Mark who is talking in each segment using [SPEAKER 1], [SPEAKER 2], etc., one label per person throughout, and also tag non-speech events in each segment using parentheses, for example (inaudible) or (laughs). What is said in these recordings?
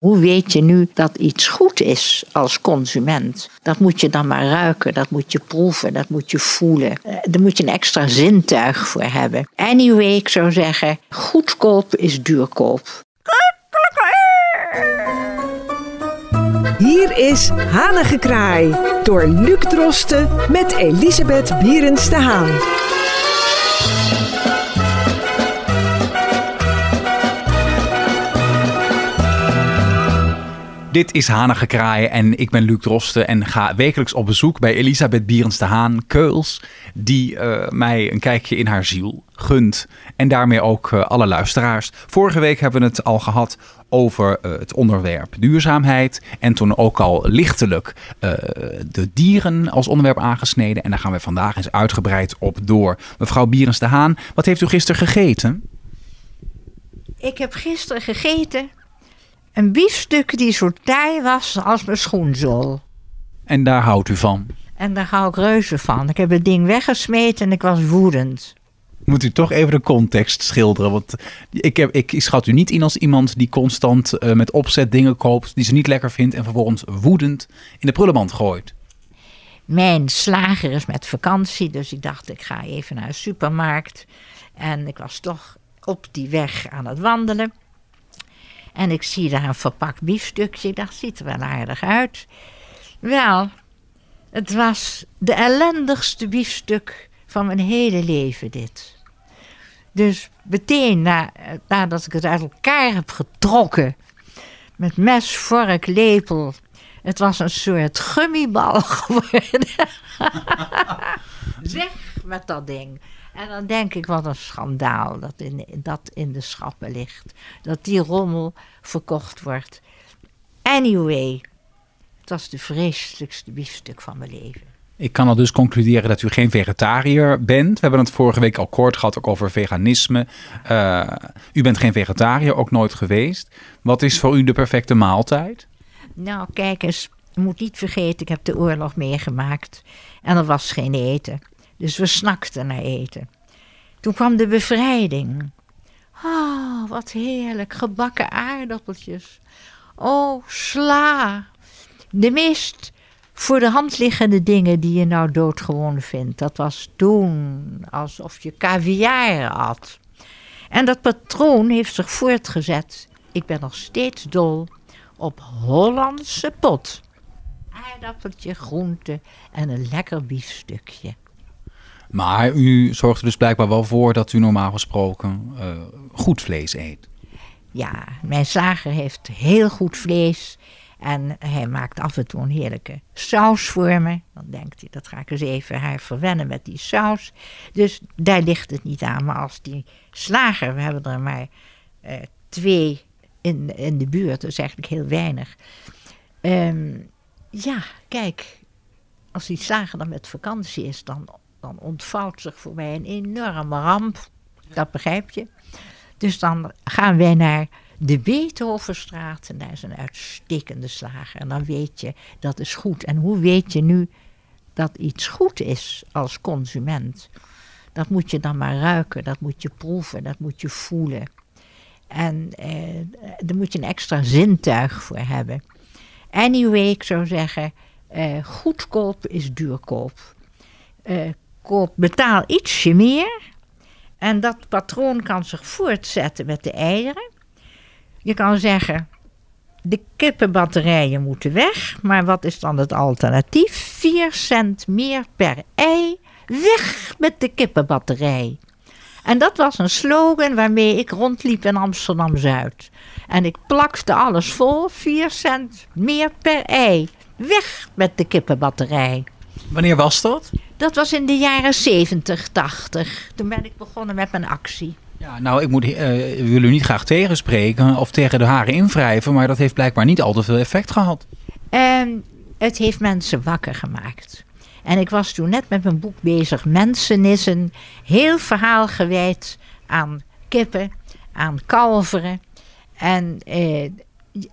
[SPEAKER 1] Hoe weet je nu dat iets goed is als consument? Dat moet je dan maar ruiken, dat moet je proeven, dat moet je voelen. Eh, daar moet je een extra zintuig voor hebben. Anyway, ik zou zeggen, goedkoop is duurkoop.
[SPEAKER 2] Hier is Hanengekraai door Luc Drosten met Elisabeth Bierens de Haan.
[SPEAKER 3] Dit is Hanengekraaien en ik ben Luc Drosten en ga wekelijks op bezoek bij Elisabeth Bierens de Haan, Keuls, die uh, mij een kijkje in haar ziel gunt en daarmee ook uh, alle luisteraars. Vorige week hebben we het al gehad over uh, het onderwerp duurzaamheid en toen ook al lichtelijk de dieren als onderwerp aangesneden en daar gaan we vandaag eens uitgebreid op door. Mevrouw Bierens de Haan, wat heeft u gisteren gegeten?
[SPEAKER 1] Ik heb gisteren gegeten een biefstuk die zo taai was als mijn schoenzool.
[SPEAKER 3] En daar houdt u van?
[SPEAKER 1] En daar hou ik reuze van. Ik heb het ding weggesmeten en ik was woedend.
[SPEAKER 3] Moet u toch even de context schilderen? Want ik, heb, ik schat u niet in als iemand die constant uh, met opzet dingen koopt die ze niet lekker vindt en vervolgens woedend in de prullenband gooit.
[SPEAKER 1] Mijn slager is met vakantie, dus ik dacht ik ga even naar de supermarkt. En ik was toch op die weg aan het wandelen. En ik zie daar een verpakt biefstukje. Ik dacht, ziet er wel aardig uit. Wel, het was de ellendigste biefstuk van mijn hele leven, dit. Dus meteen na, nadat ik het uit elkaar heb getrokken, met mes, vork, lepel, het was een soort gummibal (laughs) geworden. (laughs) Zeg met dat ding. En dan denk ik, wat een schandaal dat in, dat in de schappen ligt. Dat die rommel verkocht wordt. Anyway, het was de vreselijkste biefstuk van mijn leven.
[SPEAKER 3] Ik kan al dus concluderen dat u geen vegetariër bent. We hebben het vorige week al kort gehad ook over veganisme. Uh, u bent geen vegetariër, ook nooit geweest. Wat is voor u de perfecte maaltijd?
[SPEAKER 1] Nou, kijk eens, je moet niet vergeten, ik heb de oorlog meegemaakt. En er was geen eten. Dus we snakten naar eten. Toen kwam de bevrijding. Oh, wat heerlijk, gebakken aardappeltjes. Oh, sla. De meest voor de hand liggende dingen die je nou doodgewoon vindt. Dat was toen alsof je caviar had. En dat patroon heeft zich voortgezet. Ik ben nog steeds dol op Hollandse pot. Aardappeltje, groente en een lekker biefstukje.
[SPEAKER 3] Maar u zorgt er dus blijkbaar wel voor dat u normaal gesproken uh, goed vlees eet.
[SPEAKER 1] Ja, mijn slager heeft heel goed vlees. En hij maakt af en toe een heerlijke saus voor me. Dan denkt hij, dat ga ik eens even haar verwennen met die saus. Dus daar ligt het niet aan. Maar als die slager, we hebben er maar uh, twee in, in de buurt, is eigenlijk heel weinig. Um, ja, kijk, als die slager dan met vakantie is, dan dan ontvouwt zich voor mij een enorme ramp. Dat begrijp je. Dus dan gaan wij naar de Beethovenstraat en daar is een uitstekende slager. En dan weet je, dat is goed. En hoe weet je nu dat iets goed is als consument? Dat moet je dan maar ruiken, dat moet je proeven, dat moet je voelen. En eh, daar moet je een extra zintuig voor hebben. Anyway, ik zou zeggen, eh, goedkoop is duurkoop. Uh, betaal ietsje meer. En dat patroon kan zich voortzetten met de eieren. Je kan zeggen, de kippenbatterijen moeten weg. Maar wat is dan het alternatief? 4 cent meer per ei. Weg met de kippenbatterij. En dat was een slogan waarmee ik rondliep in Amsterdam Zuid. En ik plakte alles vol. 4 cent meer per ei. Weg met de kippenbatterij.
[SPEAKER 3] Wanneer was dat?
[SPEAKER 1] Dat was in de jaren 70, 80. Toen ben ik begonnen met mijn actie.
[SPEAKER 3] Ja, nou, ik moet, uh, wil u niet graag tegenspreken of tegen de haren invrijven, maar dat heeft blijkbaar niet al te veel effect gehad.
[SPEAKER 1] Um, het heeft mensen wakker gemaakt. En ik was toen net met mijn boek bezig. Mensen is een heel verhaal gewijd aan kippen, aan kalveren. En uh,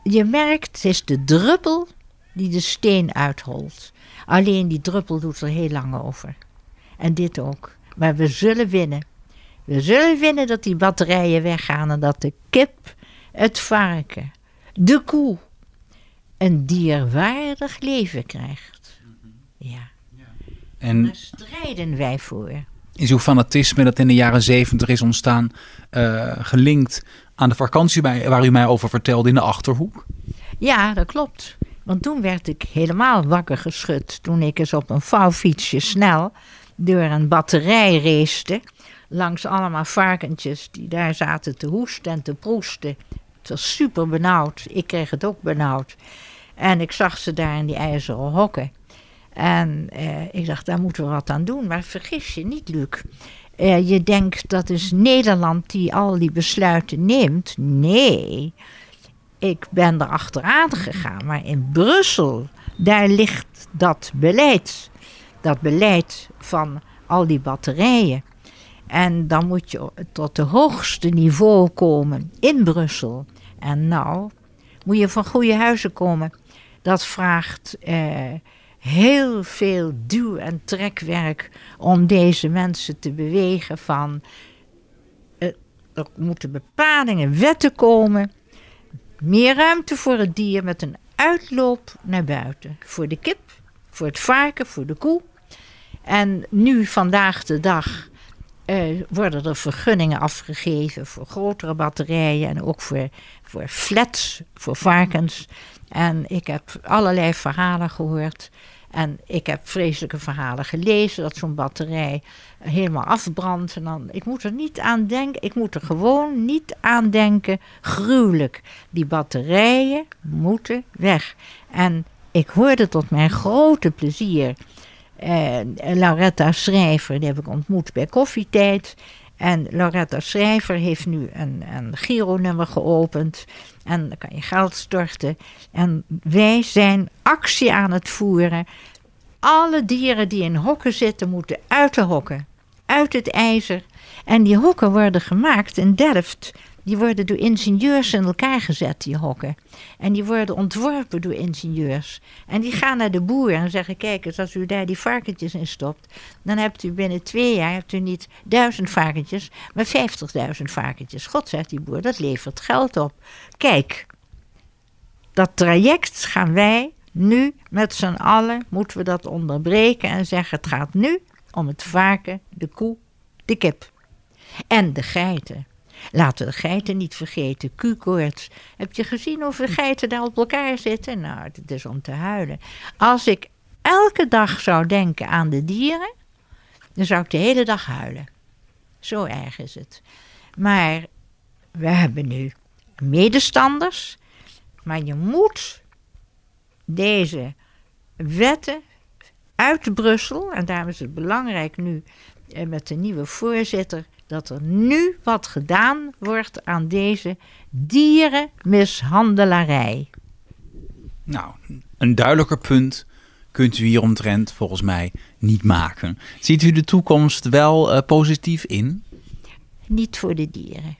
[SPEAKER 1] je merkt, het is de druppel die de steen uitholt. Alleen die druppel doet er heel lang over. En dit ook. Maar we zullen winnen. We zullen winnen dat die batterijen weggaan en dat de kip, het varken, de koe een dierwaardig leven krijgt. Ja,
[SPEAKER 3] En
[SPEAKER 1] daar strijden wij voor.
[SPEAKER 3] is uw fanatisme dat in de jaren zeventig is ontstaan eh, gelinkt aan de vakantie waar u mij over vertelde in de Achterhoek?
[SPEAKER 1] Ja, dat klopt. Want toen werd ik helemaal wakker geschud. Toen ik eens op een vouwfietsje snel door een batterij race. Langs allemaal varkentjes die daar zaten te hoesten en te proesten. Het was super benauwd. Ik kreeg het ook benauwd. En ik zag ze daar in die ijzeren hokken. En eh, ik dacht, daar moeten we wat aan doen. Maar vergis je niet, Luc. Eh, je denkt dat is Nederland die al die besluiten neemt. Nee, ik ben er achteraan gegaan. Maar in Brussel, daar ligt dat beleid. Dat beleid van al die batterijen. En dan moet je tot de hoogste niveau komen in Brussel. En nou moet je van goede huizen komen. Dat vraagt eh, heel veel duw- en trekwerk om deze mensen te bewegen van... eh, er moeten bepalingen, wetten komen. Meer ruimte voor het dier met een uitloop naar buiten. Voor de kip, voor het varken, voor de koe. En nu, vandaag de dag, eh, worden er vergunningen afgegeven voor grotere batterijen en ook voor, voor flats, voor varkens. En ik heb allerlei verhalen gehoord. En ik heb vreselijke verhalen gelezen dat zo'n batterij helemaal afbrandt. En dan, ik moet er niet aan denken, ik moet er gewoon niet aan denken. Gruwelijk. Die batterijen moeten weg. En ik hoorde tot mijn grote plezier eh, Lauretta Schrijver, die heb ik ontmoet bij koffietijd. En Lauretta Schrijver heeft nu een, een Giro-nummer geopend. En dan kan je geld storten. En wij zijn actie aan het voeren. Alle dieren die in hokken zitten, moeten uit de hokken. Uit het ijzer. En die hokken worden gemaakt in Delft. Die worden door ingenieurs in elkaar gezet, die hokken. En die worden ontworpen door ingenieurs. En die gaan naar de boer en zeggen: Kijk eens, als u daar die varkentjes in stopt, dan hebt u binnen twee jaar hebt u niet duizend varkentjes, maar vijftigduizend varkentjes. God zegt die boer, dat levert geld op. Kijk, dat traject gaan wij nu met z'n allen, moeten we dat onderbreken en zeggen: Het gaat nu om het varken, de koe, de kip en de geiten. Laten we de geiten niet vergeten. Q-koorts. Heb je gezien hoeveel geiten daar op elkaar zitten? Nou, het is om te huilen. Als ik elke dag zou denken aan de dieren, dan zou ik de hele dag huilen. Zo erg is het. Maar we hebben nu medestanders. Maar je moet deze wetten uit Brussel, en daarom is het belangrijk nu eh, met de nieuwe voorzitter dat er nu wat gedaan wordt aan deze dierenmishandelarij.
[SPEAKER 3] Nou, een duidelijker punt kunt u hieromtrent volgens mij niet maken. Ziet u de toekomst wel uh, positief in?
[SPEAKER 1] Niet voor de dieren.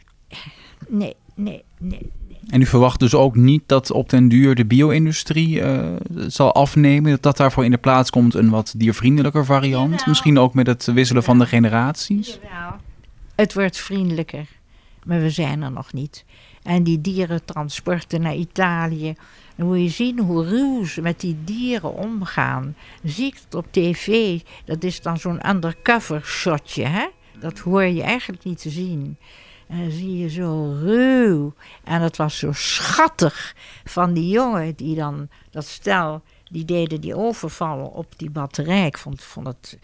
[SPEAKER 1] Nee, nee, nee.
[SPEAKER 3] En u verwacht dus ook niet dat op den duur de bio-industrie uh, zal afnemen, dat dat daarvoor in de plaats komt een wat diervriendelijker variant? Jawel. Misschien ook met het wisselen van de generaties?
[SPEAKER 1] Jawel. Het wordt vriendelijker, maar we zijn er nog niet. En die dierentransporten naar Italië, dan moet je zien hoe ruw ze met die dieren omgaan. Zie ik het op tv, dat is dan zo'n undercover shotje, hè? Dat hoor je eigenlijk niet te zien. En dan zie je zo ruw. En dat was zo schattig van die jongen die dan, dat stel, die deden die overvallen op die batterij. Ik vond, vond het,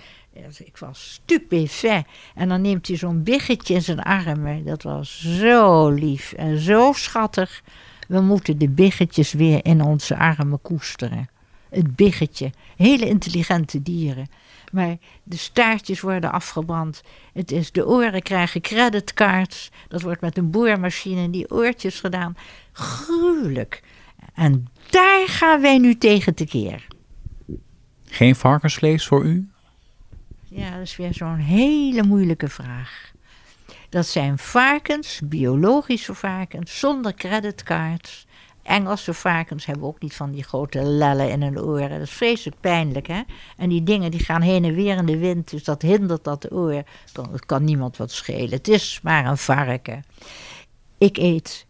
[SPEAKER 1] ik was stupefait. En dan neemt hij zo'n biggetje in zijn armen. Dat was zo lief en zo schattig. We moeten de biggetjes weer in onze armen koesteren. Het biggetje. Hele intelligente dieren. Maar de staartjes worden afgebrand. Het is, de oren krijgen creditcards. Dat wordt met een boormachine in die oortjes gedaan. Gruwelijk. En daar gaan wij nu tegen tekeer.
[SPEAKER 3] Geen varkensvlees voor u?
[SPEAKER 1] Ja, dat is weer zo'n hele moeilijke vraag. Dat zijn varkens, biologische varkens, zonder creditcards. Engelse varkens hebben ook niet van die grote lellen in hun oren. Dat is vreselijk pijnlijk, hè? En die dingen die gaan heen en weer in de wind, dus dat hindert dat oor. Dat kan niemand wat schelen. Het is maar een varken. Ik eet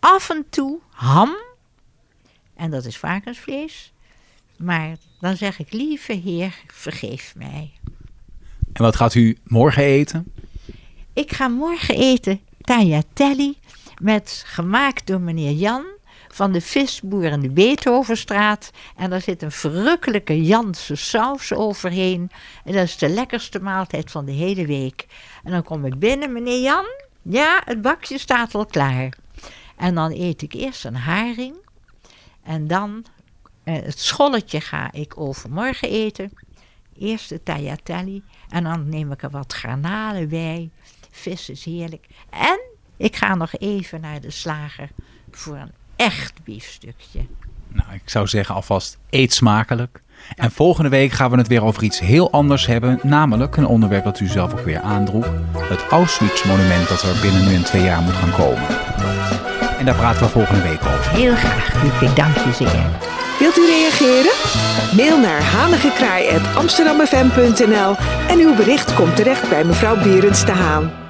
[SPEAKER 1] af en toe ham En dat is varkensvlees. Maar dan zeg ik, lieve Heer, vergeef mij.
[SPEAKER 3] En wat gaat u morgen eten?
[SPEAKER 1] Ik ga morgen eten tagliatelle met gemaakt door meneer Jan van de visboer in de Beethovenstraat. En daar zit een verrukkelijke Janse saus overheen. En dat is de lekkerste maaltijd van de hele week. En dan kom ik binnen, meneer Jan. Ja, het bakje staat al klaar. En dan eet ik eerst een haring. En dan eh, het scholletje ga ik overmorgen eten. Eerst de tagliatelle. En dan neem ik er wat garnalen bij. Vis is heerlijk. En ik ga nog even naar de slager voor een echt biefstukje.
[SPEAKER 3] Nou, ik zou zeggen alvast eet smakelijk. En volgende week gaan we het weer over iets heel anders hebben. Namelijk een onderwerp dat u zelf ook weer aandroeg. Het Auschwitz-monument dat er binnen nu en twee jaar moet gaan komen. En daar praten we volgende week over.
[SPEAKER 1] Heel graag, Ludwig. Dank je zeer.
[SPEAKER 2] Wilt u reageren? Mail naar hanigekraai.amsterdammefm.nl en uw bericht komt terecht bij mevrouw Berends de Haan.